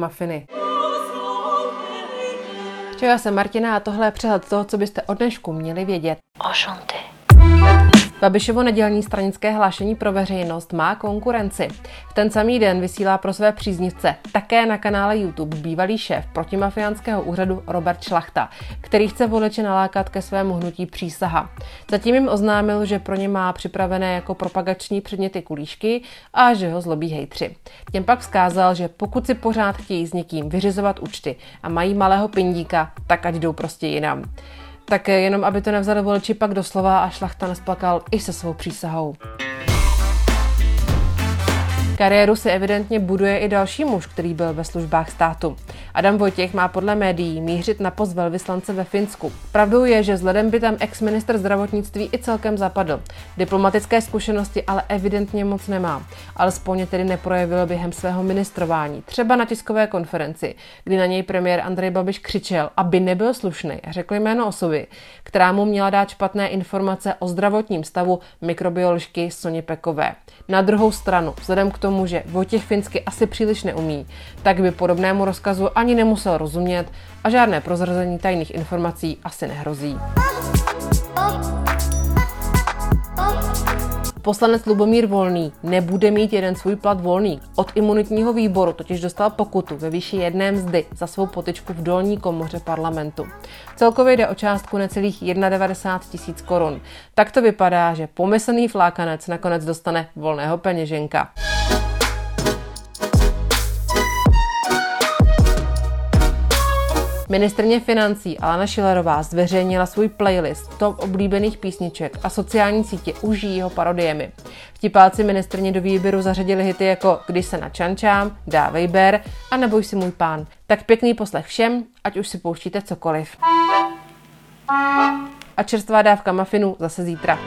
mafiny. Čau, já jsem Martina a tohle je přehled toho, co byste od dnešku měli vědět. Ošonty. Babišovo nedělní stranické hlášení pro veřejnost má konkurenci. V ten samý den vysílá pro své příznivce také na kanále YouTube bývalý šéf protimafiánského úřadu Robert Šlachta, který chce voliče nalákat ke svému hnutí přísaha. Zatím jim oznámil, že pro ně má připravené jako propagační předměty kulíšky a že ho zlobí hejtři. Těm pak vzkázal, že pokud si pořád chtějí s někým vyřizovat účty a mají malého pindíka, tak ať jdou prostě jinam. Tak jenom, aby to nevzali voliči pak doslova a šlachta nesplakal i se svou přísahou. Kariéru si evidentně buduje i další muž, který byl ve službách státu. Adam Vojtěch má podle médií mířit na post velvyslance ve Finsku. Pravdou je, že vzhledem by tam ex-minister zdravotnictví i celkem zapadl. Diplomatické zkušenosti ale evidentně moc nemá. Alespoň tedy neprojevil během svého ministrování. Třeba na tiskové konferenci, kdy na něj premiér Andrej Babiš křičel, aby nebyl slušný a řekl jméno osoby, která mu měla dát špatné informace o zdravotním stavu mikrobioložky Soni Pekové. Na druhou stranu, vzhledem k tomu, že Vojtěch finsky asi příliš neumí, tak by podobnému rozkazu ani nemusel rozumět a žádné prozrazení tajných informací asi nehrozí. Poslanec Lubomír Volný nebude mít jeden svůj plat volný. Od imunitního výboru totiž dostal pokutu ve výši jedné mzdy za svou potičku v dolní komoře parlamentu. Celkově jde o částku necelých 91 tisíc korun. Tak to vypadá, že pomyslný flákanec nakonec dostane volného peněženka. Ministrně financí Alena Šilerová zveřejnila svůj playlist top oblíbených písniček a sociální sítě uží jeho parodiemi. Vtipáci ministrně do výběru zařadili hity jako Když se načančám, Dávej ber a Neboj si můj pán. Tak pěkný poslech všem, ať už si pouštíte cokoliv. A čerstvá dávka mafinu zase zítra.